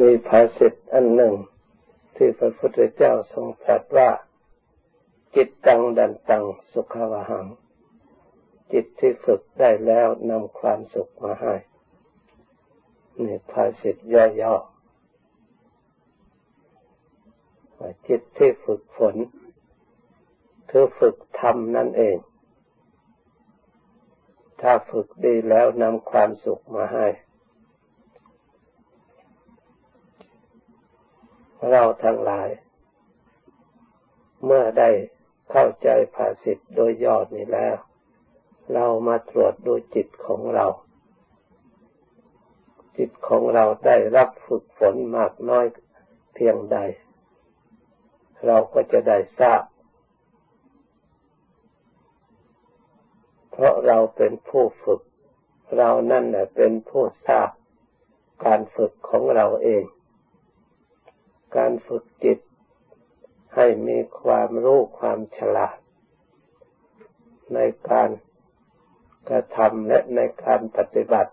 มีภาษิตอันหนึ่ง ที่พระพุทธเจ้าทรงตรัสว่า จิตตังดันตังสุขวหัง จิตที่ฝึกได้แล้วนำความสุขมาให้นี่ภาษิตย่อๆจิตที่ฝึกฝนคือฝึกทำนั่นเอง ถ้าฝึกดีแล้วนำความสุขมาให้ เราทั้งหลาย เมื่อได้เข้าใจภาษิตโดยยอดนี้แล้ว เรามาตรวจดูจิตของเรา จิตของเราได้รับฝึกฝนมากน้อยเพียงใด เราก็จะได้ทราบ เพราะเราเป็นผู้ฝึก เรานั่นแหละเป็นผู้ทราบการฝึกของเราเอง การฝึกจิต ให้มีความรู้ความฉลาด ในการกระทำและในการปฏิบัติ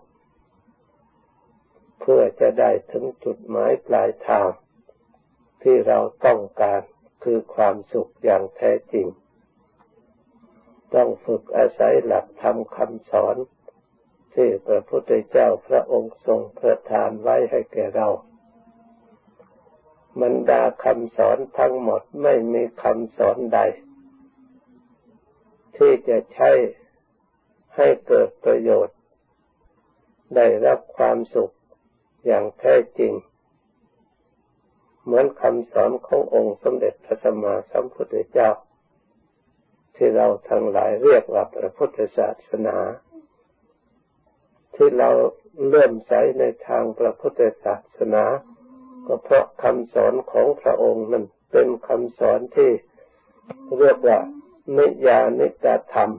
เพื่อจะได้ถึงจุดหมายปลายทาง ที่เราต้องการคือความสุขอย่างแท้จริง ต้องฝึกอาศัยหลักธรรมคำสอน ที่พระพุทธเจ้าพระองค์ทรงประทานไว้ให้แก่เรา บรรดาคำสอนทั้งหมดไม่มีคำสอนใด ที่จะใช้ให้เกิดประโยชน์ ได้รับความสุขอย่างแท้จริง เหมือนคำสอนขององค์สมเด็จพระสัมมาสัมพุทธเจ้า ที่เราทั้งหลายเรียกว่าพระพุทธศาสนา ที่เราเลื่มใสในทางพระพุทธศาสนา ก็เพราะคำสอนของพระองค์นั้นเป็นคำสอนที่เรียกว่านิยานิกธรรม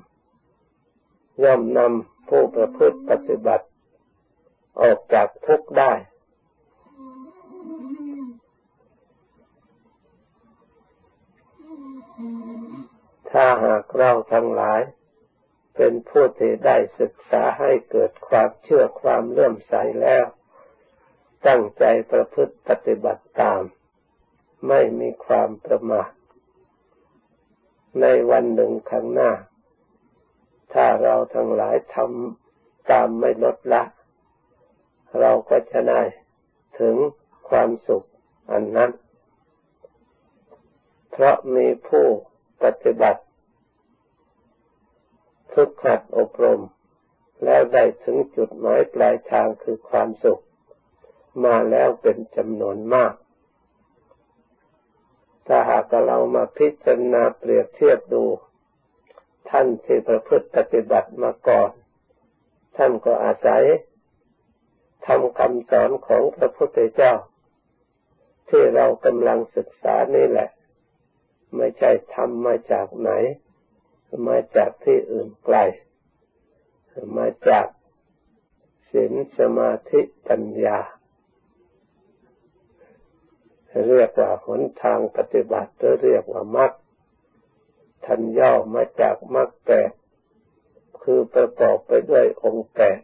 ย่อมนำผู้ประพฤติปฏิบัติ ออกจากทุกข์ได้ ถ้าหากเราทั้งหลาย เป็นผู้ที่ได้ศึกษาให้เกิดความเชื่อความเลื่อมใสแล้ว ตั้งใจประพฤติปฏิบัติตาม ไม่มีความประมาทในวันหนึ่งข้างหน้า ถ้าเราทั้งหลายทำตามไม่ลดละ เราก็จะได้ถึงความสุขอันนั้น เพราะมีผู้ปฏิบัติฝึกหัดอบรม แล้วได้ถึงจุดหมายปลายทางคือความสุข มาแล้วเป็นจำนวนมาก ถ้าหากเรามาพิจารณาเปรียบเทียบดู ท่านที่ประพฤติปฏิบัติมาก่อน ท่านก็อาศัยทำคำสอนของพระพุทธเจ้า ที่เรากำลังศึกษานี่แหละ ไม่ใช่ทำมาจากไหน มาจากที่อื่นไกล มาจากศีลสมาธิปัญญา เรียกว่าหนทางปฏิบัติหรือเรียกว่ามรรคทันย่อมาจากมรรคแปดคือประกอบไปด้วยองค์แปด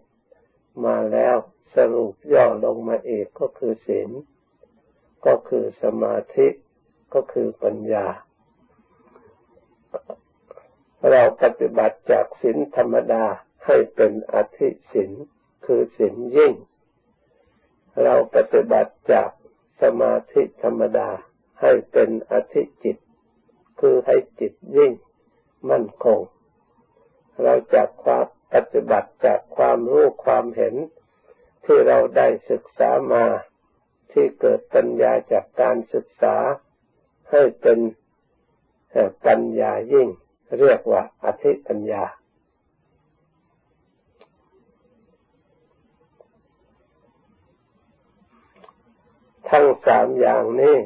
มาแล้วสรุปย่อลงมาเอกก็คือศีลก็คือสมาธิก็คือปัญญา เราปฏิบัติจากศีลธรรมดาให้เป็นอธิศีลคือศีลยิ่ง เราปฏิบัติจาก สมาธิธรรมดาให้เป็นอธิจิต คือให้จิตยิ่งมั่นคง เราจากความปฏิบัติจากความรู้ความเห็น ที่เราได้ศึกษามาที่เกิดปัญญาจากการศึกษา ให้เป็นปัญญายิ่ง เรียกว่าอธิปัญญา ทั้งสามอย่างนี้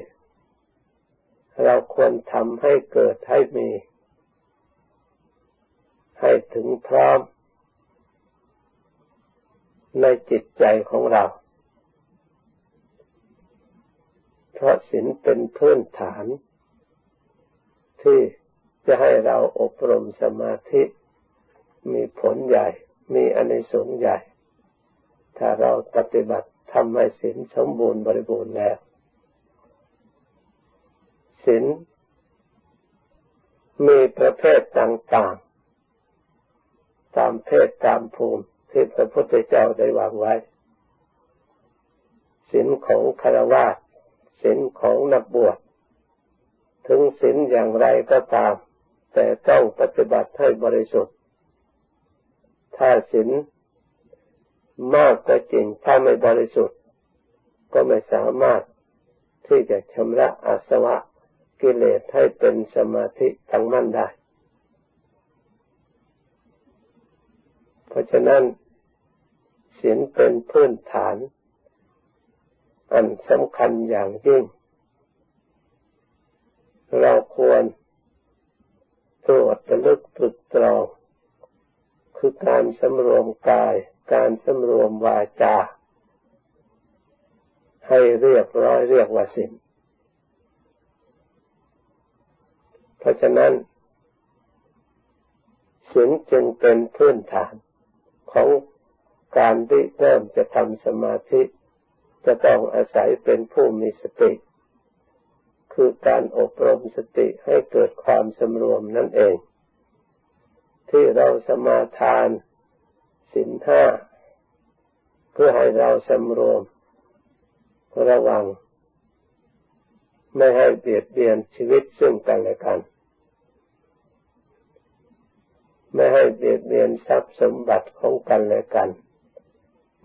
เราควรทำให้เกิดให้มี ให้ถึงพร้อม ในจิตใจของเรา เพราะศีลเป็นพื้นฐาน ที่จะให้เราอบรมสมาธิมีผลใหญ่ มีอนิสงส์ใหญ่ ถ้าเราปฏิบัติ ทำให้ศีลสมบูรณ์บริบูรณ์แล้วศีลมีประเภทต่างๆ ตามเพศตามภูมิที่พระพุทธเจ้าได้วางไว้ศีลของคารวะศีลของนักบวชถึงศีลอย่างไรก็ตาม แต่ต้องปฏิบัติให้บริสุทธิ์ ถ้าศีล มากก็จริงถ้าไม่บริสุทธิ์ ก็ไม่สามารถที่จะชำระอาสวะกิเลสให้เป็นสมาธิตั้งมั่นได้ เพราะฉะนั้นศีลเป็นพื้นฐาน อันสำคัญอย่างยิ่ง เราควรตรวจระลึกตรึกตรอง คือการสำรวมกาย การสำรวมวาจา ให้เรียบร้อยเรียกว่าศีลเพราะฉะนั้นศีลจึงเป็นพื้นฐานของการที่เริ่มจะทำสมาธิ จะต้องอาศัยเป็นผู้มีสติ คือการอบรมสติให้เกิดความสำรวมนั่นเอง ที่เราสมาทาน สินห้าเพื่อให้เราสำรวมระวัง ไม่ให้เบียดเบียนชีวิตซึ่งกันและกัน ไม่ให้เบียดเบียนทรัพย์สมบัติของกันและกัน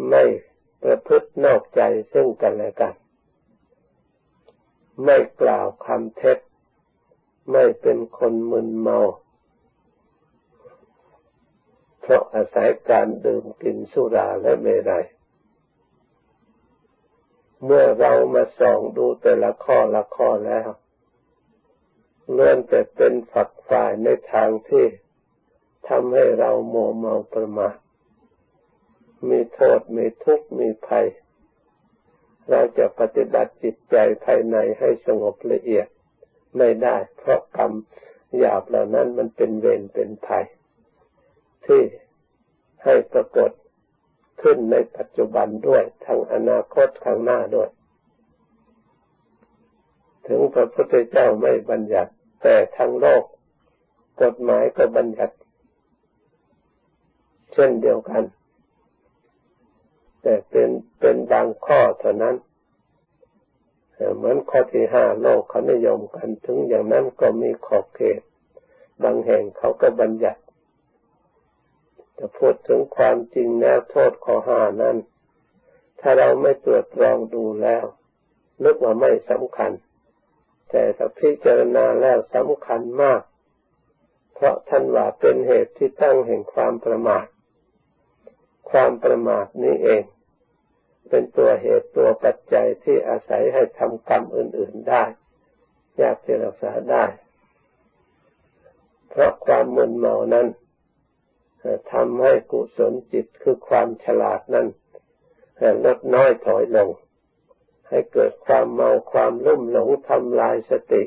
ไม่ประพฤตินอกใจซึ่งกันและกัน ไม่กล่าวคำเท็จ ไม่เป็นคนมึนเมา เพราะอาศัยการดื่มกินสุราและเมรัยเมื่อเรามาส่องดูแต่ละข้อละข้อแล้วเลื่อนแต่เป็นฝักฝ่ายในทางที่ทำให้เราโมเมาประมาทมีโทษมีทุกข์มีภัย เราจะปฏิบัติจิตใจภายในให้สงบละเอียดไม่ได้ เพราะกรรมหยาบเหล่านั้นมันเป็นเวรเป็นภัย ที่ให้ปรากฏขึ้นในปัจจุบันด้วยทางอนาคตข้างหน้าด้วย ถึงพระพุทธเจ้าไม่บัญญัติ แต่ทางโลก กฎหมายก็บัญญัติ เช่นเดียวกัน แต่เป็นเป็นบางข้อเท่านั้นเหมือนข้อที่ห้าโลกเขานิยมกัน ถึงอย่างนั้นก็มีขอบเขต บางแห่งเขาก็บัญญัติ จะพูดถึงความจริงแนวโทษข้อห้านั้น ถ้าเราไม่ตรวจตรองดูแล้วนึกว่าไม่สำคัญ แต่ถ้าพิจารณาแล้วสำคัญมาก เพราะท่านว่าเป็นเหตุที่ตั้งแห่งความประมาท ความประมาทนี้เอง เป็นตัวเหตุตัวปัจจัยที่อาศัยให้ทำกรรมอื่น ๆได้ ยากที่รักษาได้ เพราะความมึนเมานั้น ทำให้กุศลจิตคือความฉลาดนั้นลดน้อยถอยลง ให้เกิดความเมาความลุ่มหลงทำลายสติ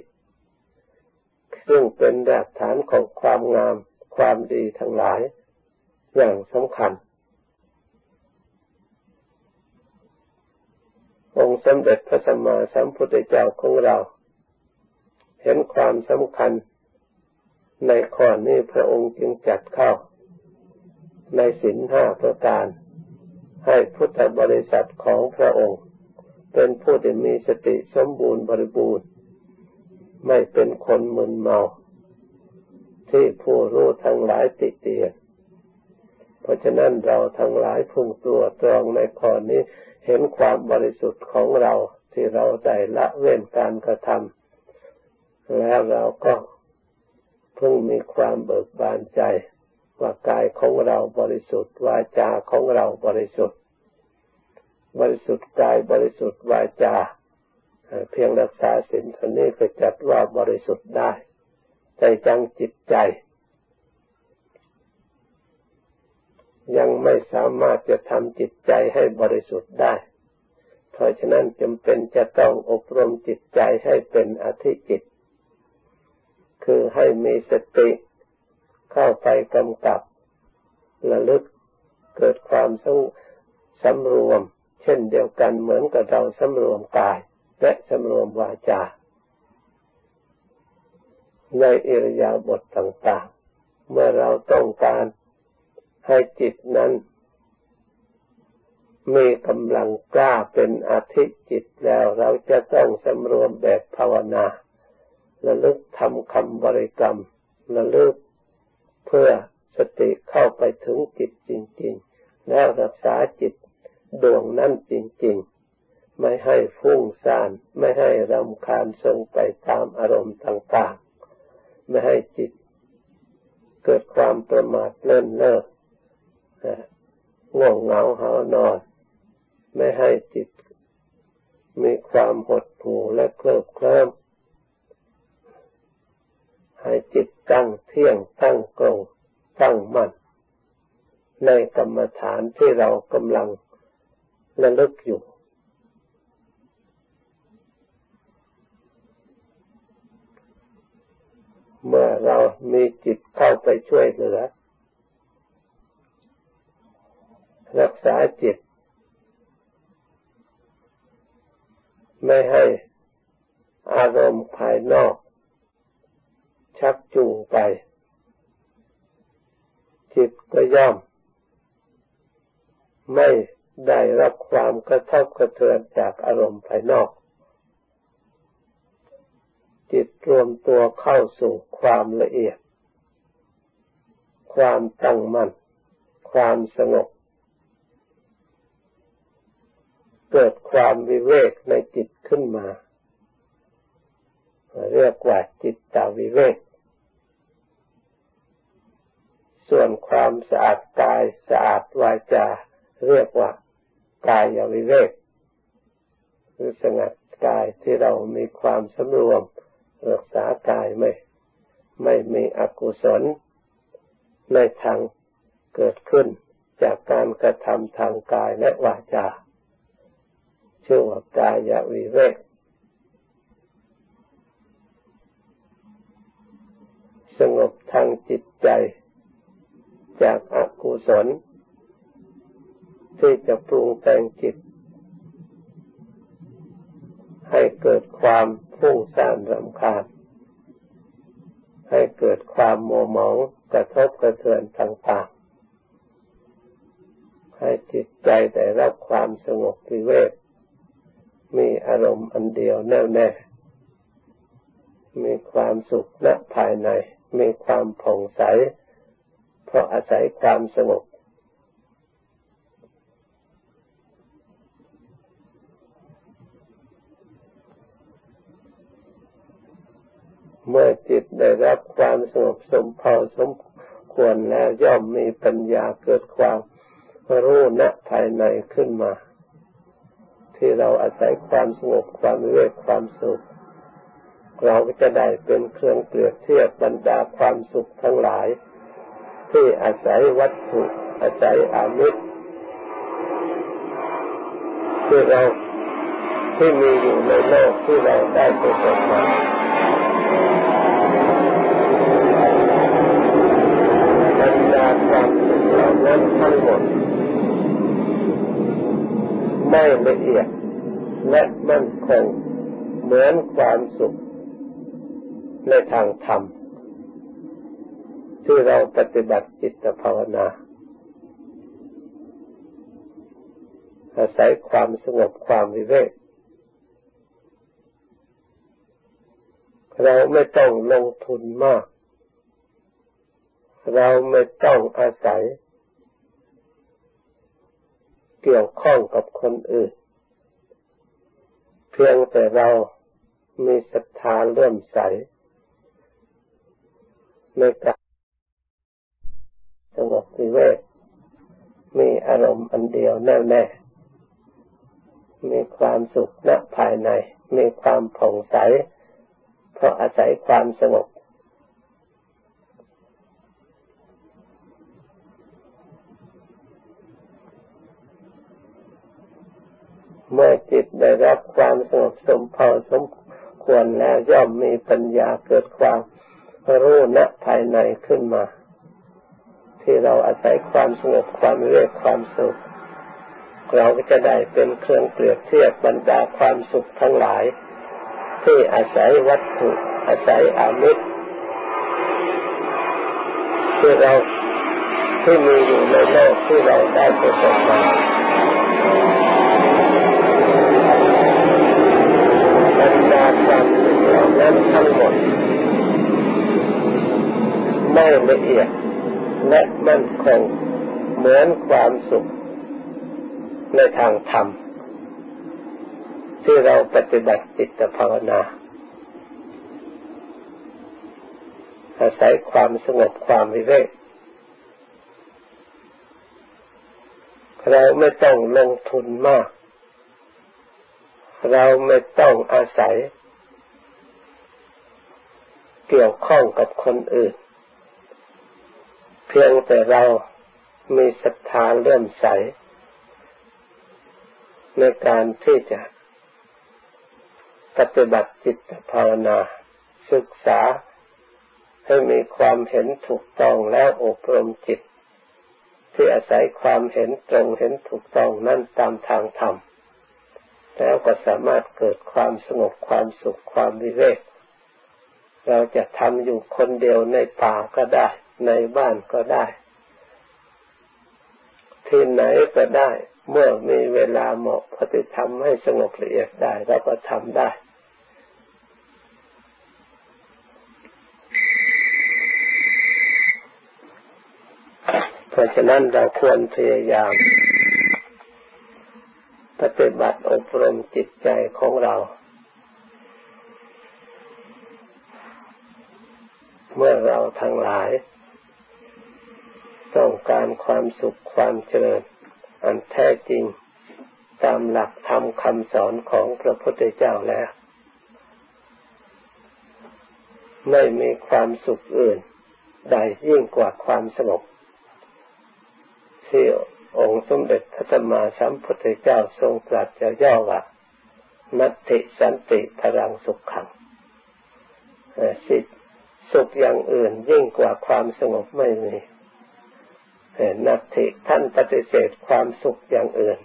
ซึ่งเป็นรากฐานของความงามความดีทั้งหลายอย่างสำคัญ องค์สมเด็จพระสัมมาสัมพุทธเจ้าของเรา เห็นความสำคัญ ในข้อนี้พระองค์จึงจัดเข้า ในสินห้าประการ ให้พุทธบริษัทของพระองค์ เป็นผู้ที่มีสติสมบูรณ์บริบูรณ์ ไม่เป็นคนมึนเมา ที่ผู้รู้ทั้งหลายติเตียนเพราะฉะนั้นเราทั้งหลายพึงตัวตรองในข้อนี้เห็นความบริสุทธิ์ของเราที่เราได้ละเว้นการกระทำแล้วเราก็เพิ่งมีความเบิกบานใจ ว่ากายของเราบริสุทธิ์ วาจาของเราบริสุทธิ์ บริสุทธิ์กายบริสุทธิ์วาจา เพียงรักษาศีลเท่านี้ก็จัดว่าบริสุทธิ์ได้ใจจังจิตใจ ยังไม่สามารถจะทำจิตใจให้บริสุทธิ์ได้ เพราะฉะนั้นจำเป็นจะต้องอบรมจิตใจให้เป็นอธิจิต คือให้มีสติ เข้าไปกำกับระลึกเกิดความสงสำรวม เช่นเดียวกันเหมือนกับเราสำรวมกาย และสำรวมวาจา ในอิริยาบถต่าง ๆ เมื่อเราต้องการให้จิตนั้น มีกำลังกล้าเป็นอาทิจิตแล้วเราจะต้องสำรวมแบบภาวนาระลึกทำคำบริกรรมระลึก เพื่อสติเข้าไปถึงจิตจริง ๆ แล้วรักษาจิตดวงนั้นจริง ๆ ไม่ให้ฟุ้งซ่าน ไม่ให้รำคาญทรงไปตามอารมณ์ต่างๆ ไม่ให้จิตเกิดความประมาทเลิ่นเล่อง่วงเหงาหานอน ไม่ให้จิตมีความหดหู่และเคลิบเคลิ้ม ให้จิตตั้งเที่ยงตั้งตรงตั้งมั่นในกรรมฐานที่เรากำลังระลึกอยู่เมื่อเรามีจิตเข้าไปช่วยเหลือ รักษาจิต ไม่ให้อารมณ์ภายนอก ชักจูงไป จิตก็ย่อม ไม่ได้รับความกระทบกระเทือนจากอารมณ์ภายนอก จิตรวมตัวเข้าสู่ความละเอียด ความตั้งมั่น ความสงบ เกิดความวิเวกในจิตขึ้นมา เรียกว่าจิตตาวิเวก ส่วนความสะอาดกายสะอาดวาจาเรียกว่ากายวิเวกหรือสงัดกายที่เรามีความสำรวมรักษากายไม่ไม่มีอกุศลในทางเกิดขึ้นจากการกระทำทางกายและวาจาชื่อว่ากายวิเวกสงบทางจิตใจ จากอกุศลที่จะปรุงแต่งจิต ให้เกิดความฟุ้งซ่านรำคาญให้เกิดความโมหมองกระทบกระเทือนต่างๆ ให้จิตใจได้รับความสงบวิเวกมีอารมณ์อันเดียวแน่วแน่ มีความสุขณภายใน มีความผ่องใส เพราะอาศัยความสงบ เมื่อจิตได้รับความสงบสมพอสมควรแล้วย่อมมีปัญญาเกิดความรู้ณภายในขึ้นมา ที่เราอาศัยความสงบความเวกความสุขเราก็จะได้เป็นเครื่องเปรียบเทียบบรรดาความสุขทั้งหลาย ที่อาศัยวัตถุ อาศัยอามิตรที่เราที่มีอยู่ในโลกที่เราได้ประสบมาบรรดาความสุขเหล่านั้นทั้งหมดไม่ละเอียดและมั่นคงเหมือนความสุขในทางธรรม ที่เราปฏิบัติจิตภาวนา อาศัยความสงบความวิเวกเราไม่ต้องลงทุนมาก เราไม่ต้องอาศัย เกี่ยวข้องกับคนอื่น เพียงแต่เรามีศรัทธาเลื่อมใสในการ สงบวิเวกมีอารมณ์อันเดียวแน่วแน่มีความสุขณภายใน มีความผ่องใส เพราะอาศัยความสงบ เมื่อจิตได้รับความสงบสมพอสมควรแล้วย่อมมีปัญญาเกิดความรู้ณภายในขึ้นมา ที่เราอาศัยความสงบความเรียกความสุข เราก็จะได้เป็นเครื่องเปรียบเทียบบรรดาความสุขทั้งหลาย ที่อาศัยวัตถุ อาศัยอามิตรที่เราที่มีอยู่ในโลกที่เราได้ประสบมาบรรดาความสุขเหล่านั้นทั้งหมดไม่ละเอียด และมั่นคงเหมือนความสุขในทางธรรม ที่เราปฏิบัติจิตภาวนา อาศัยความสงบความวิเวกเราไม่ต้องลงทุนมาก เราไม่ต้องอาศัย เกี่ยวข้องกับคนอื่น เพียงแต่เรามีศรัทธาเลื่อมใส ในการที่จะปฏิบัติจิตภาวนา ศึกษาให้มีความเห็นถูกต้องแล้วอบรมจิต ที่อาศัยความเห็นตรงเห็นถูกต้องนั่นตามทางธรรมแล้วก็สามารถเกิดความสงบความสุขความวิเวก เราจะทำอยู่คนเดียวในป่าก็ได้ ในบ้านก็ได้ ที่ไหนก็ได้ เมื่อมีเวลาเหมาะพอจะทำให้สงบละเอียดได้เราก็ทำได้เพราะฉะนั้นเราควรพยายาม ปฏิบัติอบรมจิตใจของเรา เมื่อเราทั้งหลาย ความสุขความเจริญ อันแท้จริงตามหลักธรรมคำสอนของพระพุทธเจ้าแล้ว ไม่มีความสุขอื่นใดยิ่งกว่าความสงบที่องค์สมเด็จพระสัมมาสัมพุทธเจ้าทรงตรัสจะย่อว่านัตติสันติพลังสุขขังสิสุขอย่างอื่นยิ่งกว่าความสงบไม่มี นัตติท่านปฏิเสธความสุขอย่างอื่น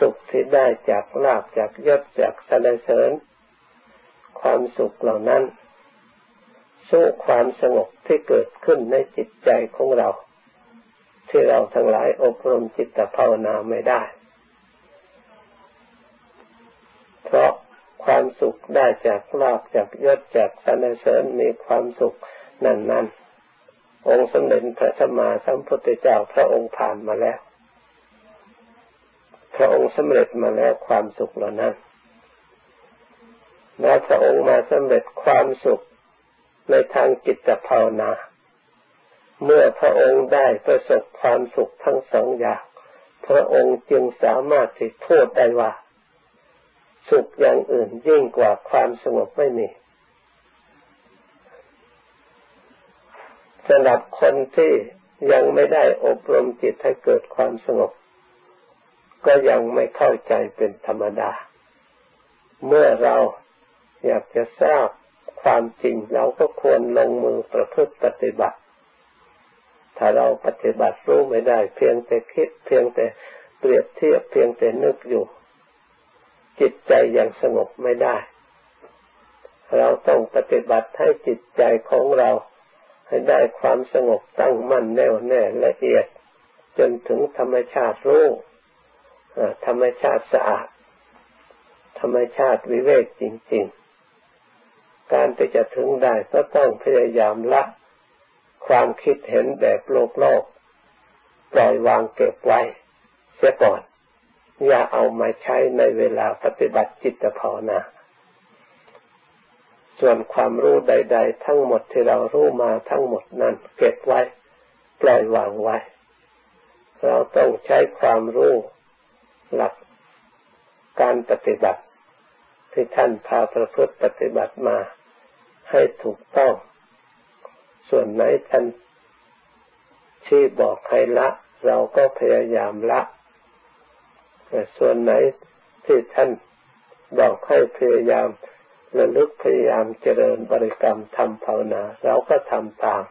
สุขที่ได้จากลาบจากยศจากสรรเสริญ ความสุขเหล่านั้น สู้ความสงบที่เกิดขึ้นในจิตใจของเรา ที่เราทั้งหลายอบรมจิตภาวนาไม่ได้ เพราะความสุขได้จากลาบจากยศจากสรรเสริญมีความสุขนั่นนั่น องค์สมเด็จพระสัมมาสัมพุทธเจ้าพระองค์ผ่านมาแล้ว พระองค์สำเร็จมาแล้วความสุขเหล่านั้นแล้วพระองค์มาสำเร็จความสุขในทางจิตภาวนา เมื่อพระองค์ได้ประสบความสุขทั้งสองอย่าง พระองค์จึงสามารถที่พูดได้ว่า สุขอย่างอื่นยิ่งกว่าความสงบไม่มี สำหรับคนที่ยังไม่ได้อบรมจิตให้เกิดความสงบ ก็ยังไม่เข้าใจเป็นธรรมดา เมื่อเราอยากจะทราบความจริงเราก็ควรลงมือประพฤติปฏิบัติ ถ้าเราปฏิบัติรู้ไม่ได้ เพียงแต่คิด เพียงแต่เปรียบเทียบเพียงแต่นึกอยู่ จิตใจยังสงบไม่ได้ เราต้องปฏิบัติให้จิตใจของเรา ให้ได้ความสงบตั้งมั่นแน่วแน่ละเอียด จนถึงธรรมชาติรู้ธรรมชาติสะอาด ธรรมชาติวิเวกจริง ๆ การที่จะถึงได้ก็ต้องพยายามละ ความคิดเห็นแบบโลกโลกปล่อยวางเก็บไว้เสียก่อน อย่าเอามาใช้ในเวลาปฏิบัติจิตภาวนา ส่วนความรู้ใด ๆ ทั้งหมดที่เรารู้มาทั้งหมดนั้นเก็บไว้ปล่อยวางไว้ เราต้องใช้ความรู้หลักการปฏิบัติ ที่ท่านพาประพฤติปฏิบัติมาให้ถูกต้อง ส่วนไหนท่านที่บอกให้ละ เราก็พยายามละแต่ส่วนไหนที่ท่านบอกให้พยายาม ระลึกพยายามเจริญบริกรรมทำภาวนา เราก็ทำตาม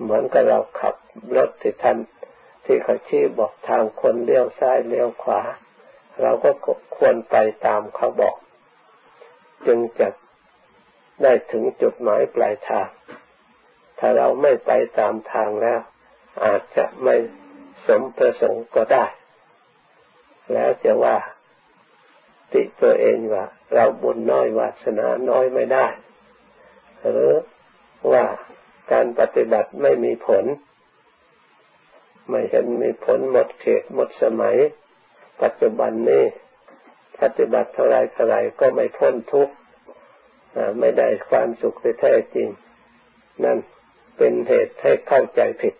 เหมือนกับเราขับรถที่ท่านที่เขาชี้บอกทางคนเลี้ยวซ้ายเลี้ยวขวา เราก็ควรไปตามเขาบอก จึงจะได้ถึงจุดหมายปลายทาง ถ้าเราไม่ไปตามทางแล้ว อาจจะไม่สมประสงค์ก็ได้ แล้วจะว่า ติตัวเองว่า เราบุญน้อยวาสนาน้อยไม่ได้ หรือว่าการปฏิบัติไม่มีผล ไม่เห็นมีผลหมดเขตหมดสมัย ปัจจุบันนี้ปฏิบัติเท่าไรเท่าไรก็ไม่พ้นทุกข์ไม่ได้ความสุขแท้จริง นั่นเป็นเหตุให้เข้าใจผิด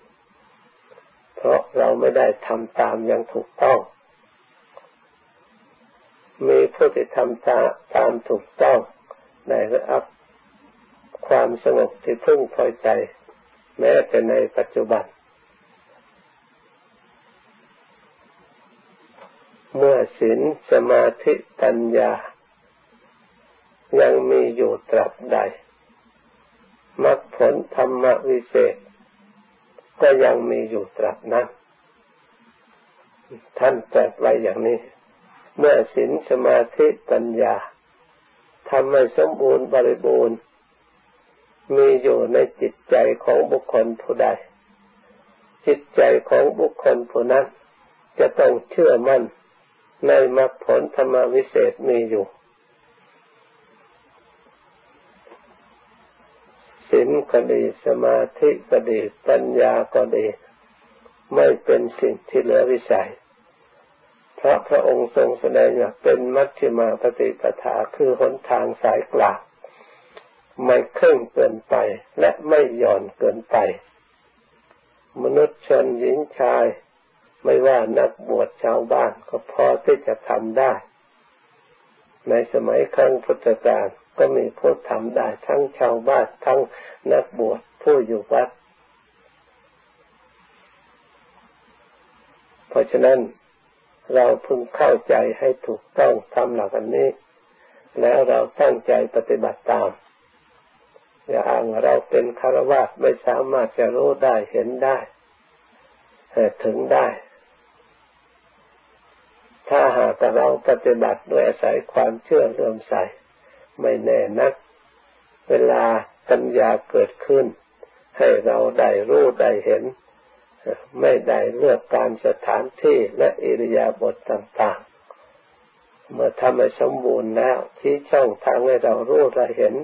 เพราะเราไม่ได้ทำตามอย่างถูกต้อง มีผู้ที่ทำตาตามถูกต้องได้รับความสงบที่พึ่งพอใจ แม้แต่ในปัจจุบัน เมื่อศีลสมาธิปัญญา ยังมีอยู่ตราบใดมรรคผลธรรมวิเศษ ก็ยังมีอยู่ตราบนั้น ท่านตรัสไว้อย่างนี้ เมื่อศีลสมาธิปัญญาทำให้สมบูรณ์บริบูรณ์ มีอยู่ในจิตใจของบุคคลผู้ใด จิตใจของบุคคลผู้นั้น จะต้องเชื่อมั่นในมรรคผลธรรมวิเศษมีอยู่ศีลก็ดีสมาธิก็ดีปัญญาก็ดี ไม่เป็นสิ่งที่เหลือวิสัย ราะพระองค์ทรงแสดงว่าเป็นมัชฌิมาปฏิปทาคือหนทางสายกลางไม่เคร่งเกินไปและไม่หย่อนเกินไป มนุษย์ชนหญิงชาย ไม่ว่านักบวชชาวบ้านก็พอที่จะทำได้ ในสมัยครั้งพุทธกาลก็มีผู้ทำได้ทั้งชาวบ้านทั้งนักบวชผู้อยู่วัด เพราะฉะนั้น เราพึงเข้าใจให้ถูกต้องทำหลักอันนี้ แล้วเราตั้งใจปฏิบัติตาม อย่าอ้างเราเป็นคารวะไม่สามารถจะรู้ได้เห็นได้ถึงได้ ถ้าหากเราปฏิบัติด้วยอาศัยความเชื่อเรื่มใสไม่แน่นัก เวลาปัญญาเกิดขึ้น ให้เราได้รู้ได้เห็น ไม่ได้เลือกการสถานที่และอิริยาบถต่างๆ เมื่อทำให้สมบูรณ์แล้วที่ช่องทางให้เรารู้ได้เห็น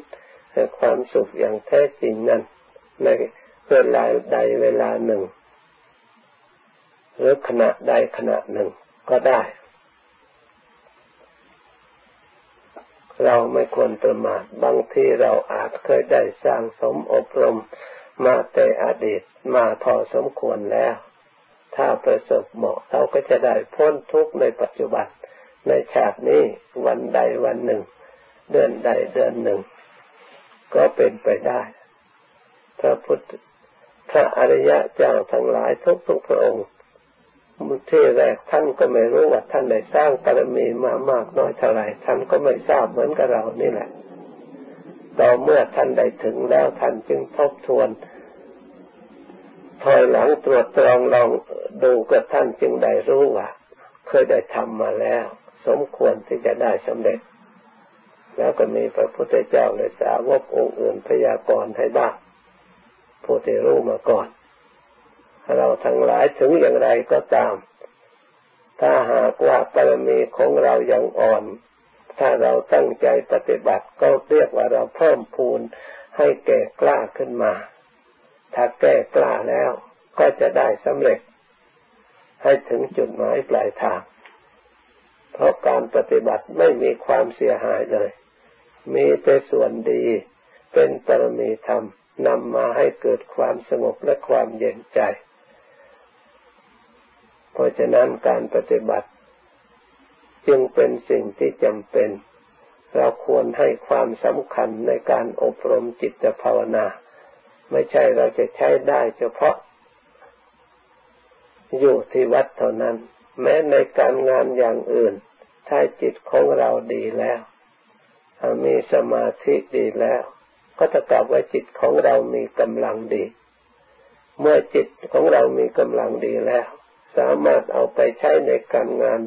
ความสุขอย่างแท้จริงนั้นในเวลาใดเวลาหนึ่ง หรือขณะใดขณะหนึ่งก็ได้ เราไม่ควรประมาทบางทีเราอาจเคยได้สร้างสมอบรม มาแต่อดีตมาพอสมควรแล้ว ถ้าประสบเหมาะเราก็จะได้พ้นทุกข์ในปัจจุบัน ในชาตินี้วันใดวันหนึ่ง เดือนใดเดือนหนึ่ง ก็เป็นไปได้พระพุทธพระอริยะเจ้าทั้งหลายทุกทุกพระองค์มุที่แรกท่านก็ไม่รู้ว่าท่านได้สร้างบารมีมามากน้อยเท่าไหร่ท่านก็ไม่ทราบเหมือนกับเรานี่แหละ ต่อเมื่อท่านได้ถึงแล้วท่านจึงทบทวนถอยหลังตรวจตรองลองดูกับท่านจึงได้รู้ว่าเคยได้ทำมาแล้ว สมควรที่จะได้สำเร็จ แล้วก็มีพระพุทธเจ้าและสาวกองค์อื่นพยากรณ์ให้บ้างผู้ที่รู้มาก่อน เราทั้งหลายถึงอย่างไรก็ตาม ถ้าหากว่าปรมีของเรายังอ่อน ถ้าเราตั้งใจปฏิบัติก็เรียกว่าเราเพิ่มพูนให้แก่กล้าขึ้นมา ถ้าแก้กล้าแล้วก็จะได้สำเร็จ ให้ถึงจุดหมายปลายทาง เพราะการปฏิบัติไม่มีความเสียหายเลย มีแต่ส่วนดี เป็นปรมีธรรมนำมาให้เกิดความสงบและความเย็นใจ เพราะฉะนั้นการปฏิบัติ จึงเป็นสิ่งที่จำเป็น เราควรให้ความสำคัญในการอบรมจิตภาวนา ไม่ใช่เราจะใช้ได้เฉพาะ อยู่ที่วัดเท่านั้น แม้ในการงานอย่างอื่น ถ้าจิตของเราดีแล้วมีสมาธิดีแล้ว ก็จะกลับว่าจิตของเรามีกำลังดี เมื่อจิตของเรามีกำลังดีแล้ว สามารถเอาไปใช้ในการงาน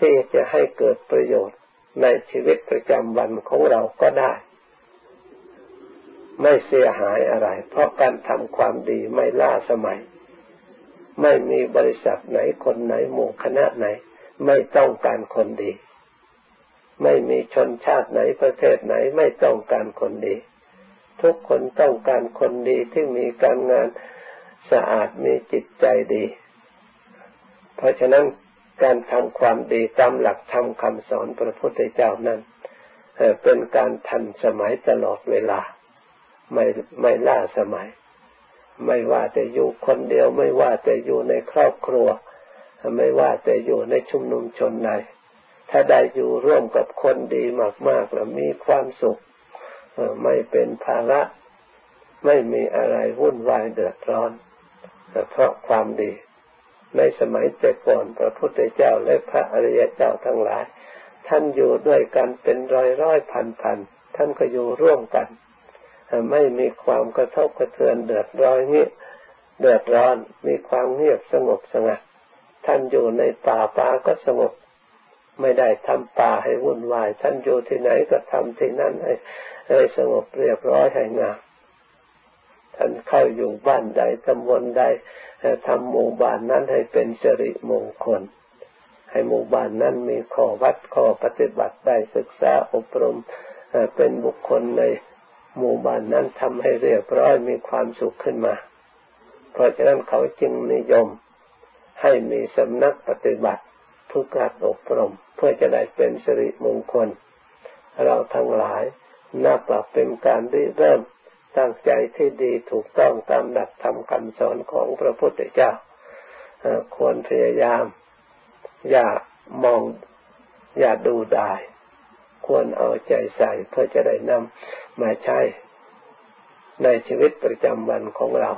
ที่จะให้เกิดประโยชน์ในชีวิตประจำวันของเราก็ได้ ไม่เสียหายอะไร เพราะการทำความดีไม่ล่าสมัย ไม่มีบริษัทไหนคนไหนหมู่คณะไหน ไม่ต้องการคนดี ไม่มีชนชาติไหนประเทศไหนไม่ต้องการคนดี ทุกคนต้องการคนดีที่มีการงานสะอาดมีจิตใจดี เพราะฉะนั้นการทำความดีตามหลักธรรมคำสอนพระพุทธเจ้านั้นเป็นการทันสมัยตลอดเวลา ไม่ไม่ล่าสมัย ไม่ว่าจะอยู่คนเดียว ไม่ว่าจะอยู่ในครอบครัว ไม่ว่าจะอยู่ในชุมนุมชนใดถ้าได้อยู่ร่วมกับคนดีมากๆแล้วมีความสุขไม่เป็นภาระ ไม่มีอะไรวุ่นวายเดือดร้อนเพราะความดี ในสมัยแต่ก่อนพระพุทธเจ้าและพระอริยเจ้าทั้งหลาย ท่านอยู่ด้วยกันเป็นร้อยร้อยพันพันท่านก็อยู่ร่วมกัน ไม่มีความกระทบกระเทือนเดือดร้อนนี้เดือดร้อนมีความเงียบสงบสงัด ท่านอยู่ในป่าป่าก็สงบ ไม่ได้ทำป่าให้วุ่นวาย ท่านอยู่ที่ไหนก็ทำที่นั้นให้สงบเรียบร้อยให้งาม ท่านเข้าอยู่บ้านใดตำบลใดทำหมู่บ้านนั้นให้เป็นสิริมงคล ให้หมู่บ้านนั้นมีข้อวัดข้อปฏิบัติได้ศึกษาอบรมเป็นบุคคลในหมู่บ้านนั้นทำให้เรียบร้อยมีความสุขขึ้นมา เพราะฉะนั้นเขาจึงนิยมให้มีสำนักปฏิบัติทุกการอบรม เพื่อจะได้เป็นสิริมงคล เราทั้งหลายนับว่าเป็นการเริ่ม ตั้งใจที่ดีถูกต้องตามหลักธรรมคำสอนของพระพุทธเจ้าควรพยายาม อย่ามองอย่าดูได้ ควรเอาใจใส่เพื่อจะได้นำมาใช้ในชีวิตประจำวันของเรา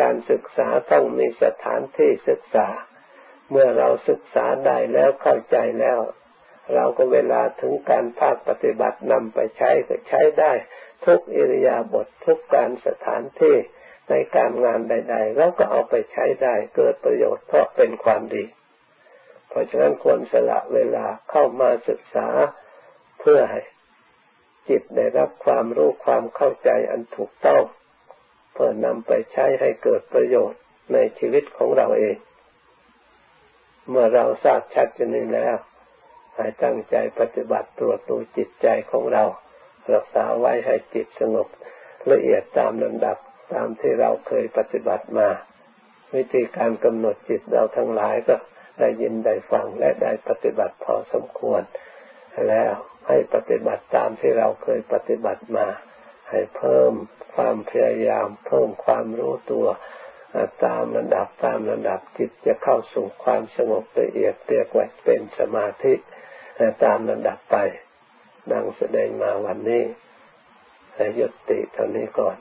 การศึกษาต้องมีสถานที่ศึกษา เมื่อเราศึกษาได้แล้วเข้าใจแล้ว เราก็เวลาถึงการภาคปฏิบัตินำไปใช้ก็ใช้ได้ ทุกอิริยาบถททุกการสถานที่ในการงานใด ๆ แล้วก็เอาไปใช้ได้เกิดประโยชน์เพราะเป็นความดี เพราะฉะนั้นควรสละเวลาเข้ามาศึกษาเพื่อให้จิตได้รับความรู้ความเข้าใจอันถูกต้องเพื่อนำไปใช้ให้เกิดประโยชน์ในชีวิตของเราเอง เมื่อเราทราบชัดจะนี้แล้วให้ตั้งใจปฏิบัติตรวจดูจิตใจของเรา รักษาไว้ให้จิตสงบละเอียดตามลำดับตามที่เราเคยปฏิบัติมา วิธีการกำหนดจิตเราทั้งหลายก็ได้ยินได้ฟังและได้ปฏิบัติพอสมควร แล้วให้ปฏิบัติตามที่เราเคยปฏิบัติมา ให้เพิ่มความพยายาม เพิ่มความรู้ตัวตามระดับตามระดับจิตจะเข้าสู่ความสงบละเอียดเรียกว่าเป็นสมาธิตามระดับไป ดังแสดงมาวันนี้ให้ยุติเท่านี้ก่อน